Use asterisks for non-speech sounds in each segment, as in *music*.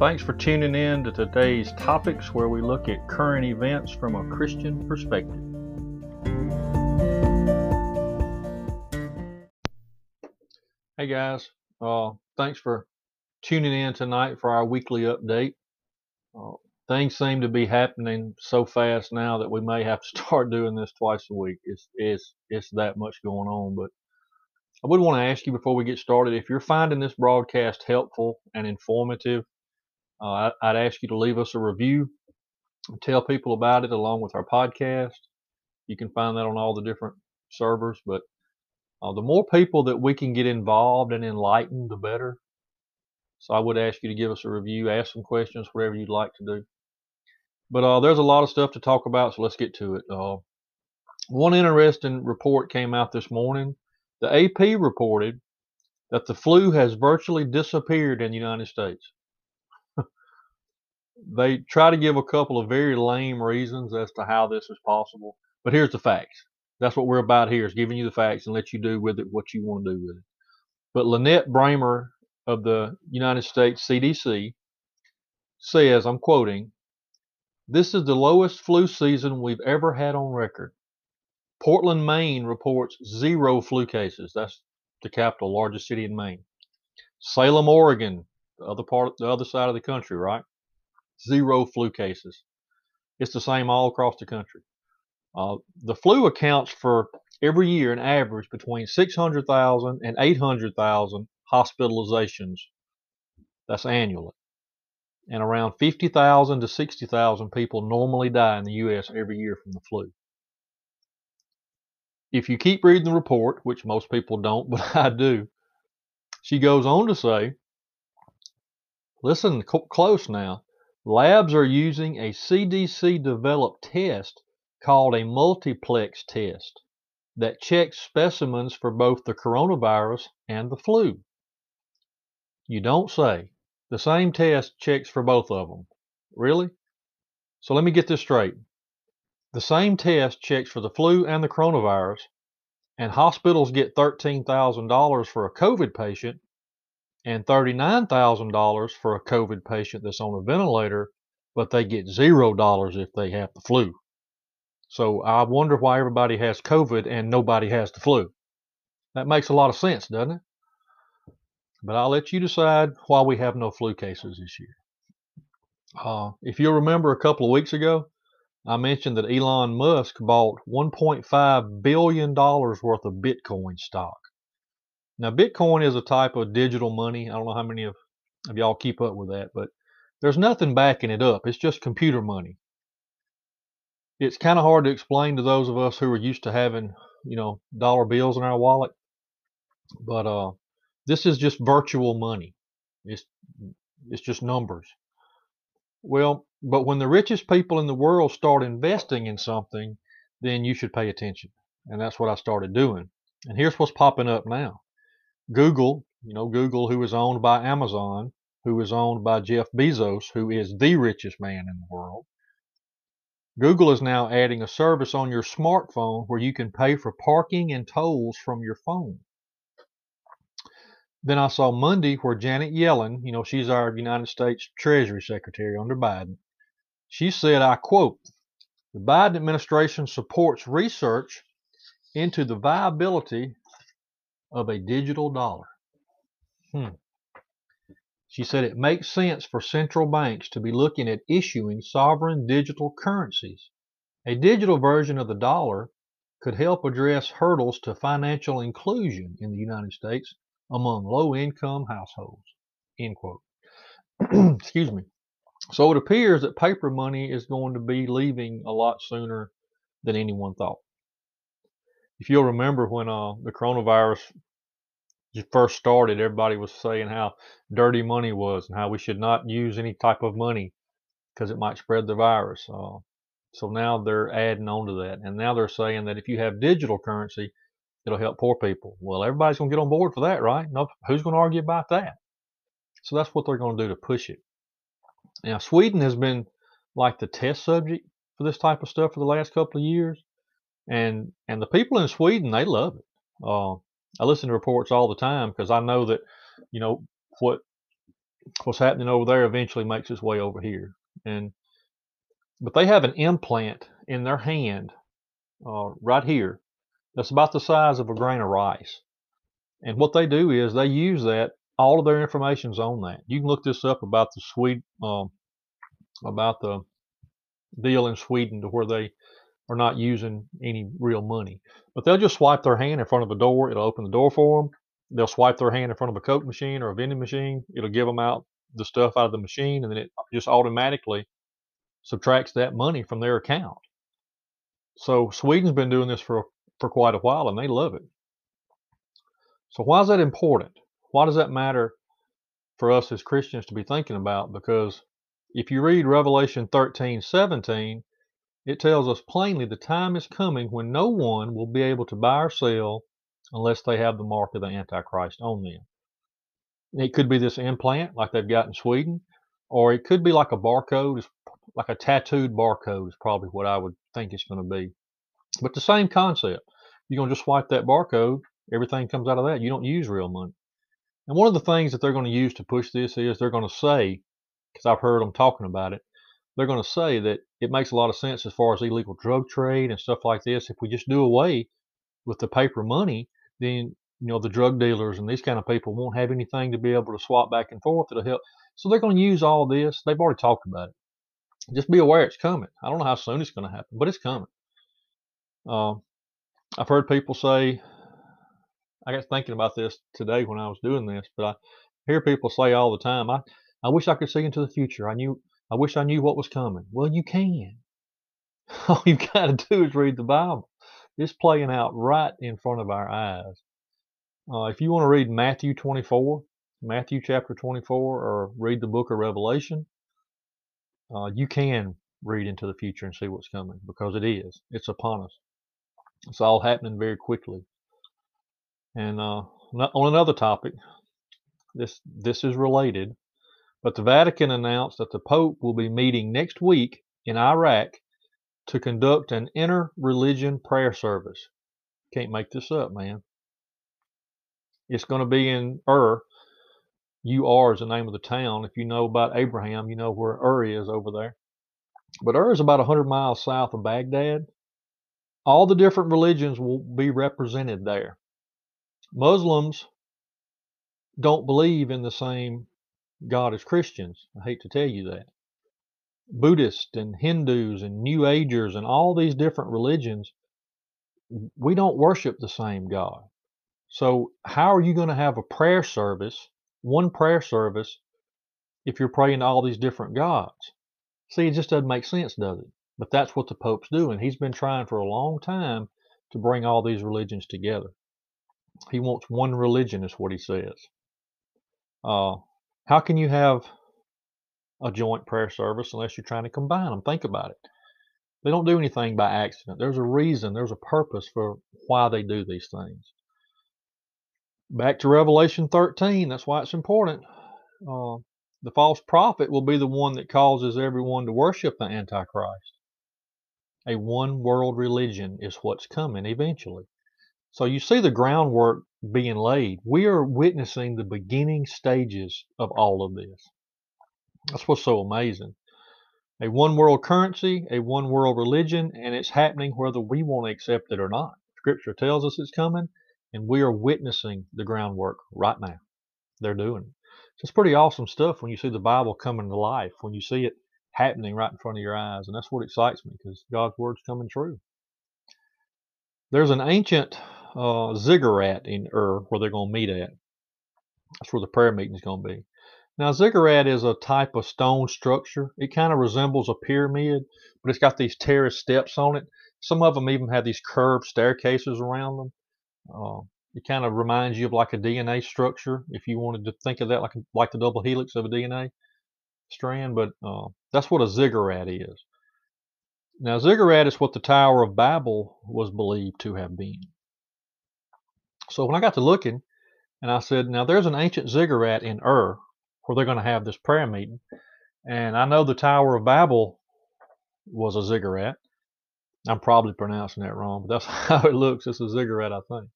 Thanks for tuning in to today's topics where we look at current events from a Christian perspective. Hey guys, uh, thanks for tuning in tonight for our weekly update. Uh, things seem to be happening so fast now that we may have to *laughs* start doing this twice a week. It's it's it's that much going on, but I would want to ask you before we get started if you're finding this broadcast helpful and informative, uh, I, would ask you to leave us a review, tell people about it along with our podcast. You can find that on all the different servers, but uh, the more people that we can get involved and enlightened, the better. So I would ask you to give us a review, ask some questions, whatever you'd like to do. But uh, there's a lot of stuff to talk about, so let's get to it. Uh, one interesting report came out this morning. The AP reported that the flu has virtually disappeared in the United States. They try to give a couple of very lame reasons as to how this is possible, but here's the facts. That's what we're about here is giving you the facts and let you do with it what you want to do with it. But Lynette Brammer of the United States CDC says, I'm quoting, this is the lowest flu season we've ever had on record. Portland, Maine reports zero flu cases. That's the capital, largest city in Maine. Salem, Oregon, the other part, the other side of the country, right? Zero flu cases. It's the same all across the country. Uh, the flu accounts for every year an average between 600,000 and 800,000 hospitalizations. That's annually. And around 50,000 to 60,000 people normally die in the U.S. every year from the flu. If you keep reading the report, which most people don't, *laughs* but I do, she goes on to say, listen close now, labs are using a CDC developed test called a multiplex test that checks specimens for both the coronavirus and the flu. You don't say. The same test checks for both of them. Really? So let me get this straight. The same test checks for the flu and the coronavirus, and hospitals get $13,000 for a COVID patient and $39,000 for a COVID patient that's on a ventilator, but they get $0 if they have the flu. So I wonder why everybody has COVID and nobody has the flu. That makes a lot of sense, doesn't it? But I'll let you decide why we have no flu cases this year. Uh, if you'll remember a couple of weeks ago, I mentioned that Elon Musk bought $1.5 billion worth of Bitcoin stock. Now, Bitcoin is a type of digital money. I don't know how many of, of y'all keep up with that, but there's nothing backing it up. It's just computer money it's kind of hard to explain to those of us who are used to having, you know, dollar bills in our wallet. But uh, this is just virtual money. It's it's just numbers. Well, but when the richest people in the world start investing in something, then you should pay attention. And that's what I started doing. And here's what's popping up now. Google, you know, Google, who is owned by Amazon, who is owned by Jeff Bezos, who is the richest man in the world, Google is now adding a service on your smartphone where you can pay for parking and tolls from your phone. Then I saw Monday where Janet Yellen, you know, she's our United States Treasury Secretary under Biden, she said, I quote, the Biden administration supports research into the viability of a digital dollar. Hmm. She said it makes sense for central banks to be looking at issuing sovereign digital currencies. A digital version of the dollar could help address hurdles to financial inclusion in the United States among low income households. End quote. *clears throat* Excuse me. So it appears that paper money is going to be leaving a lot sooner than anyone thought. If you'll remember when uh, the coronavirus first started, everybody was saying how dirty money was and how we should not use any type of money because it might spread the virus. Uh, so now they're adding on to that. And now they're saying that if you have digital currency, it'll help poor people. Well, everybody's going to get on board for that, right? No, who's going to argue about that? So that's what they're going to do to push it. Now, Sweden has been like the test subject for this type of stuff for the last couple of years. And and the people in Sweden, they love it. Uh, I listen to reports all the time because I know that, you know, what what's happening over there eventually makes its way over here. And but they have an implant in their hand uh, right here that's about the size of a grain of rice. And what they do is they use that. All of their information's on that. You can look this up about the Swede, um, about the deal in Sweden to where they are not using any real money. But they'll just swipe their hand in front of a door. It'll open the door for them. They'll swipe their hand in front of a Coke machine or a vending machine. It'll give them out the stuff out of the machine, and then it just automatically subtracts that money from their account. So Sweden's been doing this for for quite a while, and they love it. So why is that important? Why does that matter for us as Christians to be thinking about? Because if you read Revelation 13, 17, it tells us plainly the time is coming when no one will be able to buy or sell unless they have the mark of the Antichrist on them. It could be this implant like they've got in Sweden, or it could be like a barcode, like a tattooed barcode is probably what I would think it's going to be. But the same concept. You're going to just swipe that barcode, everything comes out of that. You don't use real money. And one of the things that they're going to use to push this is they're going to say, because I've heard them talking about it, they're going to say that it makes a lot of sense as far as illegal drug trade and stuff like this. If we just do away with the paper money, then you know the drug dealers and these kind of people won't have anything to be able to swap back and forth. It'll help. So they're going to use all this. They've already talked about it. Just be aware it's coming. I don't know how soon it's going to happen, but it's coming. Uh, I've heard people say, I got thinking about this today when I was doing this, but I hear people say all the time, I, I wish I could see into the future. I knew I wish I knew what was coming. Well, you can. *laughs* All you've got to do is read the Bible. It's playing out right in front of our eyes. Uh, if you want to read Matthew 24, Matthew chapter 24, or read the book of Revelation, uh, you can read into the future and see what's coming because it is. It's upon us. It's all happening very quickly. And uh, on another topic, this this is related, but the Vatican announced that the Pope will be meeting next week in Iraq to conduct an inter-religion prayer service. Can't make this up, man. It's going to be in Ur. Ur is the name of the town. If you know about Abraham, you know where Ur is over there. But Ur is about 100 miles south of Baghdad. All the different religions will be represented there. Muslims don't believe in the same God as Christians. I hate to tell you that. Buddhists and Hindus and New Agers and all these different religions, we don't worship the same God. So, how are you going to have a prayer service, one prayer service, if you're praying to all these different gods? See, it just doesn't make sense, does it? But that's what the Pope's doing. He's been trying for a long time to bring all these religions together. He wants one religion, is what he says. Uh, how can you have a joint prayer service unless you're trying to combine them? Think about it. They don't do anything by accident. There's a reason, there's a purpose for why they do these things. Back to Revelation 13, that's why it's important. Uh, the false prophet will be the one that causes everyone to worship the Antichrist. A one world religion is what's coming eventually. So you see the groundwork being laid. We are witnessing the beginning stages of all of this. That's what's so amazing. A one world currency, a one world religion, and it's happening whether we want to accept it or not. Scripture tells us it's coming, and we are witnessing the groundwork right now. They're doing it. It's pretty awesome stuff when you see the Bible coming to life, when you see it happening right in front of your eyes. And that's what excites me because God's word's coming true. There's an ancient uh, ziggurat in Ur where they're going to meet at. That's where the prayer meeting is going to be. Now, ziggurat is a type of stone structure. It kind of resembles a pyramid, but it's got these terrace steps on it. Some of them even have these curved staircases around them. Uh, it kind of reminds you of like a DNA structure, if you wanted to think of that like like the double helix of a DNA strand. But uh, that's what a ziggurat is. Now, ziggurat is what the Tower of Babel was believed to have been. So when I got to looking, and I said, now there's an ancient ziggurat in Ur where they're going to have this prayer meeting. And I know the Tower of Babel was a ziggurat. I'm probably pronouncing that wrong, but that's *laughs* how it looks. It's a ziggurat, I think.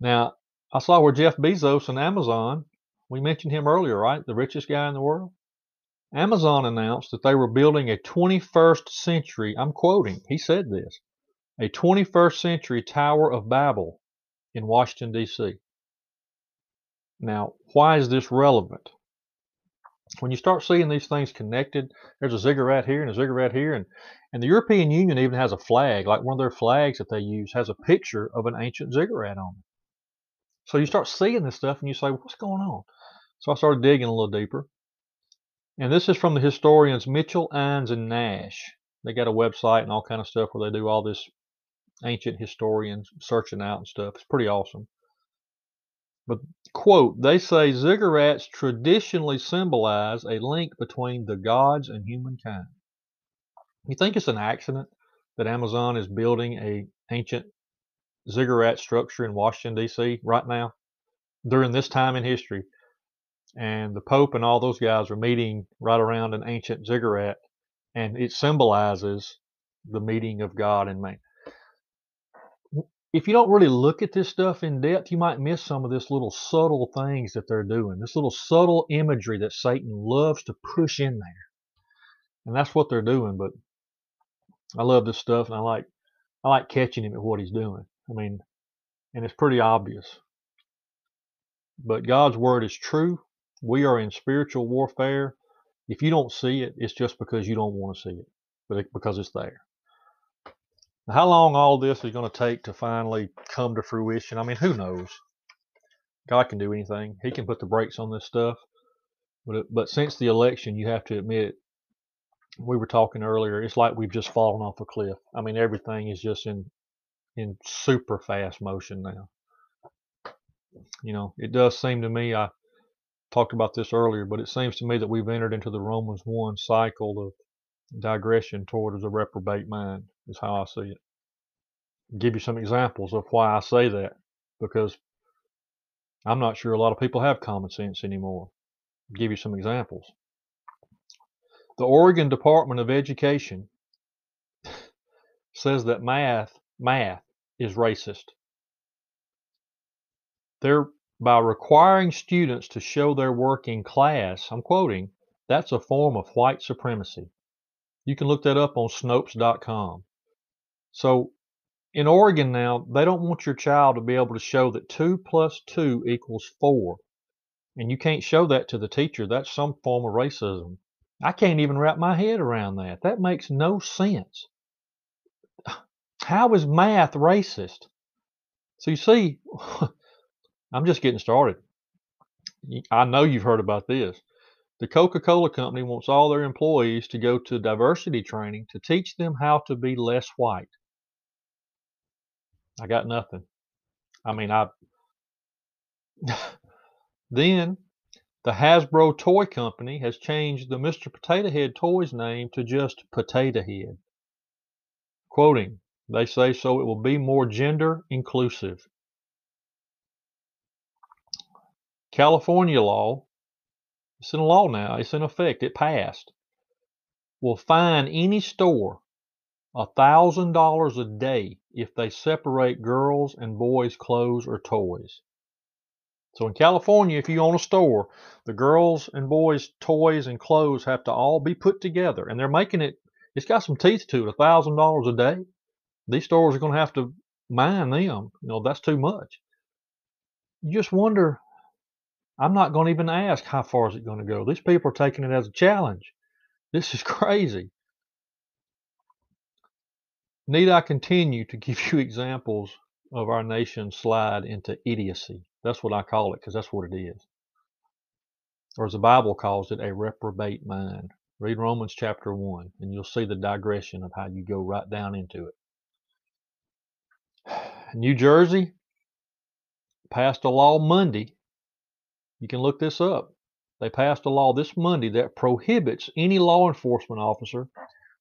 Now, I saw where Jeff Bezos and Amazon We mentioned him earlier, right? The richest guy in the world. Amazon announced that they were building a 21st century, I'm quoting, he said this, a 21st century Tower of Babel in Washington, D.C. Now, why is this relevant? When you start seeing these things connected, there's a ziggurat here and a ziggurat here, and, and the European Union even has a flag, like one of their flags that they use has a picture of an ancient ziggurat on it. So you start seeing this stuff and you say, what's going on? So I started digging a little deeper. And this is from the historians Mitchell, Innes, and Nash. They got a website and all kind of stuff where they do all this ancient historians searching out and stuff. It's pretty awesome. But quote, they say ziggurats traditionally symbolize a link between the gods and humankind. You think it's an accident that Amazon is building a ancient ziggurat structure in Washington D.C. right now during this time in history and the Pope and all those guys are meeting right around an ancient ziggurat, and it symbolizes the meeting of God and man. If you don't really look at this stuff in depth, you might miss some of this little subtle things that they're doing, this little subtle imagery that Satan loves to push in there. And that's what they're doing, but I love this stuff and I like I like catching him at what he's doing. I mean, and it's pretty obvious. But God's word is true we are in spiritual warfare. If you don't see it, it's just because you don't want to see it, but it, because it's there. How long all this is going to take to finally come to fruition? I mean, who knows? God can do anything. He can put the brakes on this stuff. But it, but since the election, you have to admit, we were talking earlier. It's like we've just fallen off a cliff. I mean, everything is just in in super fast motion now. You know, it does seem to me. I talked about this earlier, but it seems to me that we've entered into the Romans 1 cycle of digression towards a reprobate mind, is how I see it. Give you some examples of why I say that, because I'm not sure a lot of people have common sense anymore. Give you some examples. The Oregon Department of Education says that math math is racist. They're by requiring students to show their work in class, I'm quoting, that's a form of white supremacy. You can look that up on Snopes.com. So in Oregon now, they don't want your child to be able to show that 2 plus 2 equals 4. And you can't show that to the teacher. That's some form of racism. I can't even wrap my head around that. That makes no sense. *sighs* How is math racist? So you see, *laughs* I'm just getting started. I know you've heard about this. The Coca Cola Company wants all their employees to go to diversity training to teach them how to be less white. I got nothing. I mean, I. *laughs* then the Hasbro Toy Company has changed the Mr. Potato Head toy's name to just Potato Head. Quoting, they say so it will be more gender inclusive. California law, it's in law now, it's in effect, it passed, will fine any store $1,000 a day if they separate girls' and boys' clothes or toys. So in California, if you own a store, the girls' and boys' toys and clothes have to all be put together. And they're making it, it's got some teeth to it, a $1,000 a day. These stores are going to have to mine them. You know, that's too much. You just wonder I'm not going to even ask how far is it going to go. These people are taking it as a challenge. This is *laughs* crazy. Need I continue to give *laughs* you examples of our nation's slide into idiocy? That's what I call it because that's what it is. Or as the Bible calls it, a reprobate mind. Read Romans chapter 1 and you'll see the digression of how you go right down into it. *sighs* New Jersey passed a law Monday you can look this up. They passed a law this Monday that prohibits any law enforcement officer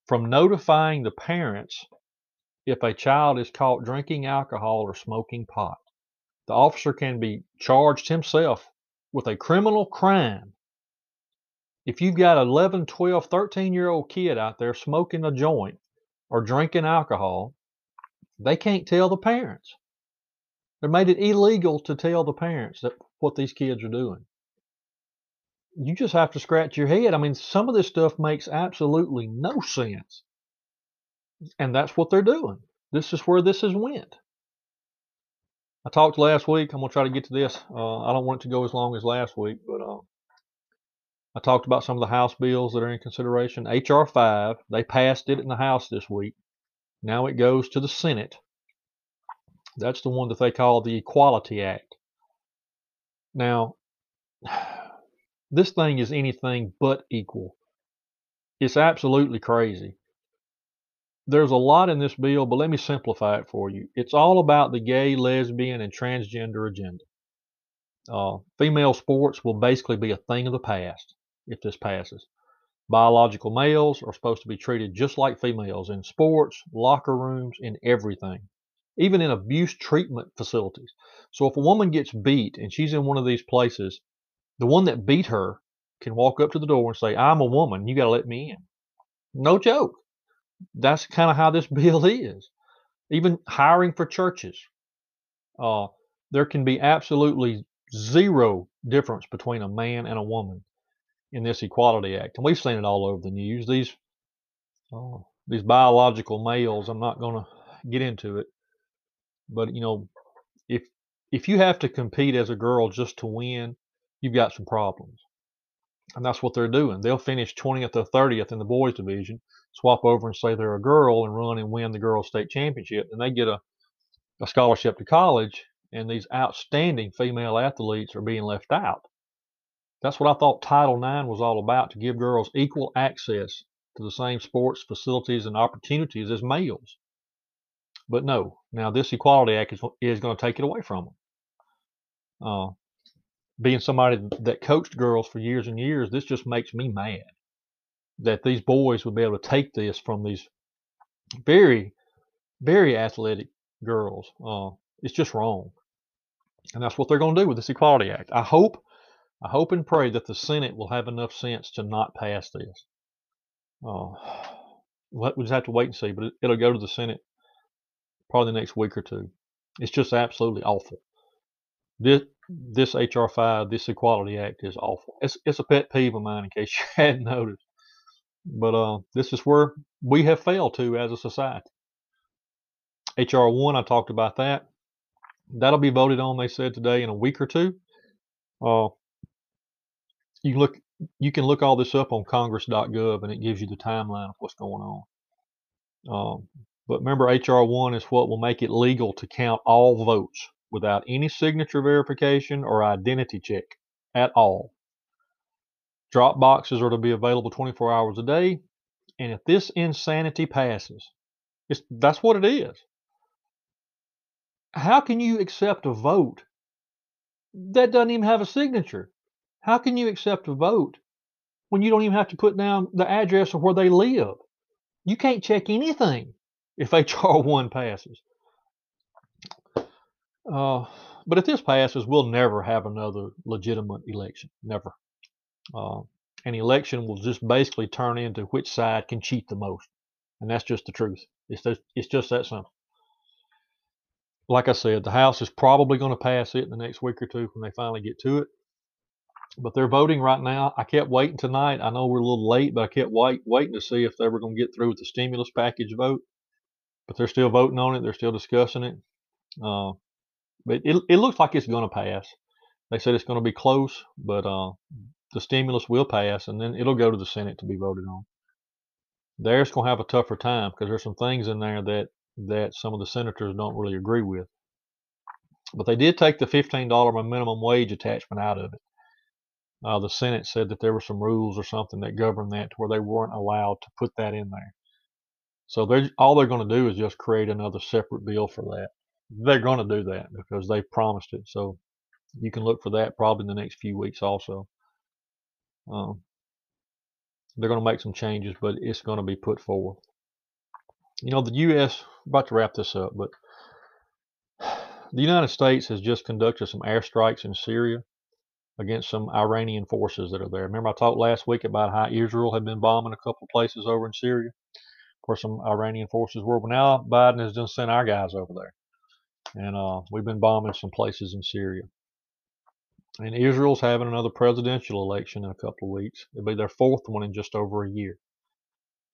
from notifying the parents if a child is caught drinking alcohol or smoking pot. The officer can be charged himself with a criminal crime. If you've got an 11, 12, 13 year old kid out there smoking a joint or drinking alcohol, they can't tell the parents. They made it illegal to tell the parents that what these kids are doing. you just have to scratch your head. I mean, some of this stuff makes absolutely no sense. And that's what they're doing. This is where this has went. I talked last week. I'm gonna try to get to this. Uh, I don't want it to go as long as last week, but uh, I talked about some of the House bills that are in consideration. HR 5, they passed it in the House this week. Now it goes to the Senate. That's the one that they call the Equality Act. Now, *sighs* this thing is anything but equal. It's absolutely crazy. There's a lot in this bill, but let me simplify it for you. It's all about the gay, lesbian, and transgender agenda. Uh, female sports will basically be a thing of the past if this passes. Biological males are supposed to be treated just like females in sports, locker rooms, in everything, even in abuse treatment facilities. So if a woman gets beat and she's in one of these places, the one that beat her can walk up to the door and say, I'm a woman, you got to let me in. No joke. That's kind of how this *laughs* bill is. Even hiring for churches. Uh, there can be absolutely zero difference between a man and a woman in this Equality Act, and we've seen it all over the news. These uh, these biological males. I'm not going to get into it, but you know, if if you have to compete as a girl just to win, you've got some problems, and that's what they're doing. They'll finish 20th or 30th in the boys division, swap over and say they're a girl and run and win the girls state championship, and they get a a scholarship to college, and these outstanding female athletes are being left out. That's what I thought Title IX was all about to give girls equal access to the same sports facilities and opportunities as males. But no, now this Equality Act is, is going to take it away from them. Uh, being somebody that coached girls for years and years, this just makes me mad that these boys would be able to take this from these very, very athletic girls. Uh, it's just wrong. And that's what they're going to do with this Equality Act. I hope I hope and pray that the Senate will have enough sense to not pass this. Uh, we'll just have to wait and see, but it, will go to the Senate probably the next week or two. It's just absolutely awful. This this HR five, this Equality Act is awful. It's it's a pet peeve of mine, in case *laughs* you hadn't noticed. But uh, this is where we have failed to as a society. HR one, I talked about that. That'll be voted on, they said today, in a week or two. Uh, you look you can look all this up on congress.gov and it gives you the timeline of what's going on. Um, but remember, HR 1 is what will make it legal to count all votes without any signature verification or identity check at all. Drop boxes are to be available 24 hours a day. And if this insanity passes, that's what it is. How can you accept a vote that doesn't even have a signature? How can you accept a vote when you don't even have to put down the address of where they live? You can't check anything if HR *laughs* 1 passes. Uh, but if this passes, we'll never have another legitimate election. Never. Uh, an election will just basically turn into which side can cheat the most. And that's just the truth. It's just, it's just that simple. Like I said, the House is probably going to pass it in the next week or two when they finally get to it but they're voting right now. I kept waiting tonight. I know we're a little late, but I kept wait, waiting to see if they were going to get through with the stimulus package vote. But they're still voting on it. They're still discussing it. Uh, but it, it looks like it's going to pass. They said it's going to be close, but uh, the stimulus will pass, and then it'll go to the Senate to be voted on. There's going to have a tougher time because there's some things in there that that some of the senators don't really agree with. But they did take the $15 minimum wage attachment out of it uh, the Senate said that there were some rules or something that governed that to where they weren't allowed to put that in there. So they're all they're going to do is just create another separate bill for that. They're going to do that because they promised it. So you can look for that probably in the next few weeks also. Um, they're going to make some changes, but it's going to be put forward. You know, the U.S. About to wrap this up, but *sighs* the United States has just conducted some airstrikes in Syria against some Iranian forces that are there. Remember, I talked last week about how Israel had been bombing a couple places over in Syria where some Iranian forces were. But now Biden has just sent our guys over there. And uh, we've been bombing some places in Syria. And Israel's having another presidential election in a couple of weeks. It'll be their fourth one in just over a year.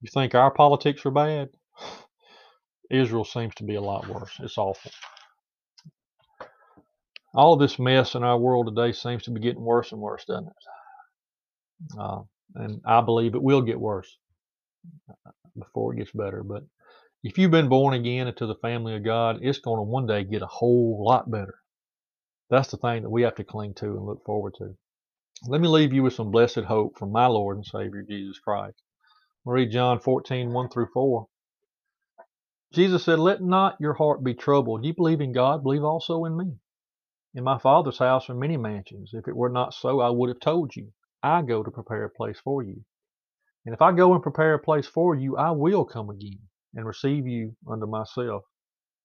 You think our politics are bad? *sighs* Israel seems to be a lot worse. It's awful. All of this mess in our world today seems to be getting worse and worse, doesn't it? Uh, and I believe it will get worse before it gets better. But if you've been born again into the family of God, it's going to one day get a whole lot better. That's the thing that we have to cling to and look forward to. Let me leave you with some blessed hope from my Lord and Savior Jesus Christ. We'll read John 14, 1 through 4. Jesus said, Let not your heart be troubled. You believe in God, believe also in me. In my Father's house are many mansions. If it were not so, I would have told you. I go to prepare a place for you. And if I go and prepare a place for you, I will come again and receive you unto myself,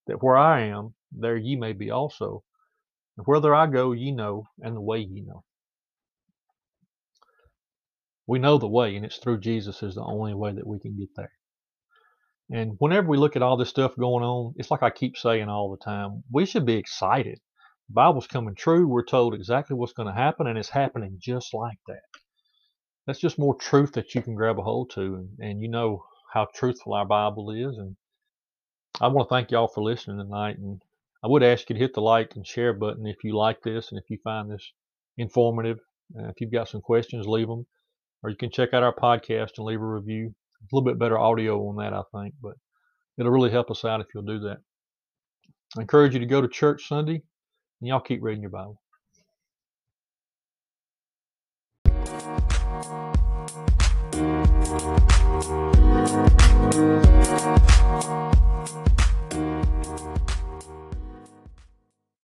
that where I am, there ye may be also. And whither I go, ye know, and the way ye know. We know the way, and it's through Jesus is the only way that we can get there. And whenever we look at all this stuff going on, it's like I keep saying all the time, we should be excited. The Bible's coming true. We're told exactly what's going to happen, and it's happening just like that. That's just more truth that you can grab a hold to, and, and you know how truthful our Bible is. And I want to thank y'all for listening tonight. And I would ask you to hit the like and share button if you like this and if you find this informative. Uh, if you've got some questions, leave them. Or you can check out our podcast and leave a review. A little bit better audio on that, I think, but it'll really help us out if you'll do that. I encourage you to go to church Sunday and y'all keep reading your Bible.